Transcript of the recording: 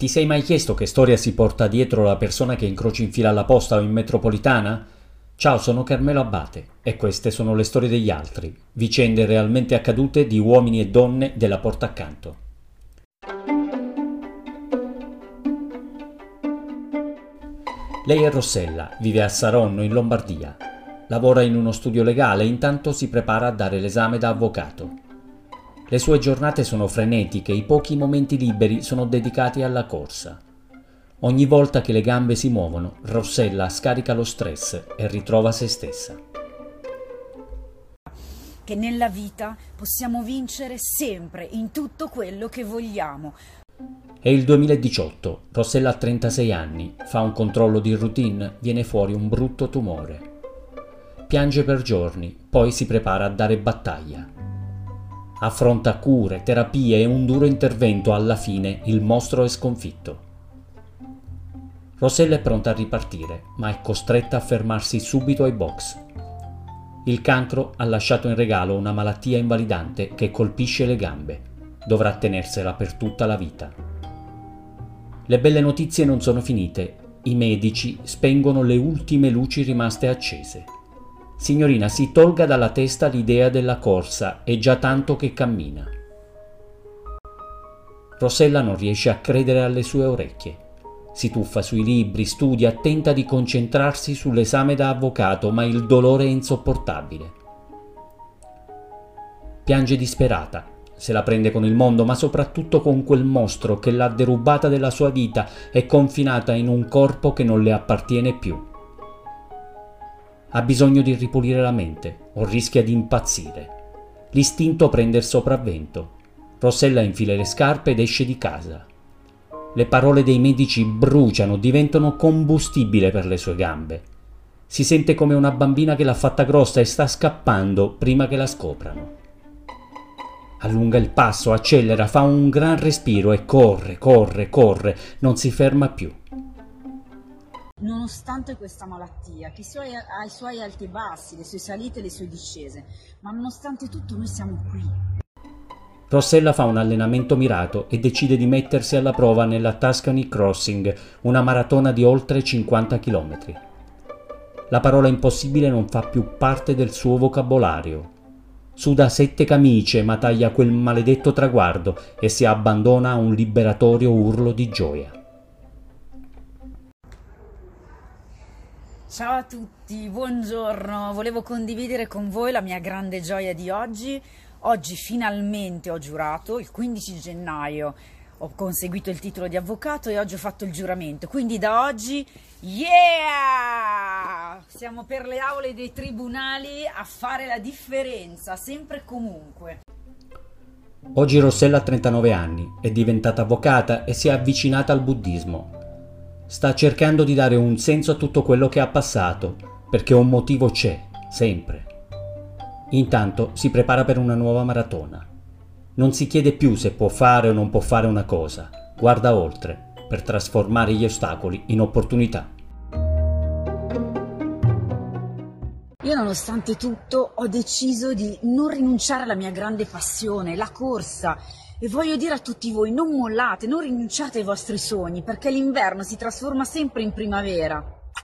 Ti sei mai chiesto che storia si porta dietro la persona che incroci in fila alla posta o in metropolitana? Ciao, sono Carmelo Abate e queste sono le storie degli altri, vicende realmente accadute di uomini e donne della porta accanto. Lei è Rossella, vive a Saronno in Lombardia. Lavora in uno studio legale e intanto si prepara a dare l'esame da avvocato. Le sue giornate sono frenetiche, i pochi momenti liberi sono dedicati alla corsa. Ogni volta che le gambe si muovono, Rossella scarica lo stress e ritrova se stessa. Che nella vita possiamo vincere sempre in tutto quello che vogliamo. È il 2018, Rossella ha 36 anni, fa un controllo di routine, viene fuori un brutto tumore. Piange per giorni, poi si prepara a dare battaglia. Affronta cure, terapie e un duro intervento, alla fine il mostro è sconfitto. Rossella è pronta a ripartire, ma è costretta a fermarsi subito ai box. Il cancro ha lasciato in regalo una malattia invalidante che colpisce le gambe. Dovrà tenersela per tutta la vita. Le belle notizie non sono finite. I medici spengono le ultime luci rimaste accese. Signorina, si tolga dalla testa l'idea della corsa, è già tanto che cammina. Rossella non riesce a credere alle sue orecchie. Si tuffa sui libri, studia, tenta di concentrarsi sull'esame da avvocato, ma il dolore è insopportabile. Piange disperata, se la prende con il mondo, ma soprattutto con quel mostro che l'ha derubata della sua vita e confinata in un corpo che non le appartiene più. Ha bisogno di ripulire la mente o rischia di impazzire. L'istinto prende il sopravvento. Rossella infila le scarpe ed esce di casa. Le parole dei medici bruciano, diventano combustibile per le sue gambe. Si sente come una bambina che l'ha fatta grossa e sta scappando prima che la scoprano. Allunga il passo, accelera, fa un gran respiro e corre, corre, corre, non si ferma più nonostante questa malattia, che ha i suoi alti e bassi, le sue salite e le sue discese, ma nonostante tutto noi siamo qui. Rossella fa un allenamento mirato e decide di mettersi alla prova nella Tuscany Crossing, una maratona di oltre 50 km. La parola impossibile non fa più parte del suo vocabolario. Suda sette camicie ma taglia quel maledetto traguardo e si abbandona a un liberatorio urlo di gioia. Ciao a tutti, buongiorno. Volevo condividere con voi la mia grande gioia di oggi. Oggi finalmente ho giurato, il 15 gennaio ho conseguito il titolo di avvocato e oggi ho fatto il giuramento. Quindi da oggi, yeah! Siamo per le aule dei tribunali a fare la differenza, sempre e comunque. Oggi Rossella ha 39 anni, è diventata avvocata e si è avvicinata al buddismo. Sta cercando di dare un senso a tutto quello che ha passato, perché un motivo c'è, sempre. Intanto si prepara per una nuova maratona. Non si chiede più se può fare o non può fare una cosa, guarda oltre, per trasformare gli ostacoli in opportunità. Io nonostante tutto ho deciso di non rinunciare alla mia grande passione, la corsa, e voglio dire a tutti voi, non mollate, non rinunciate ai vostri sogni, perché l'inverno si trasforma sempre in primavera.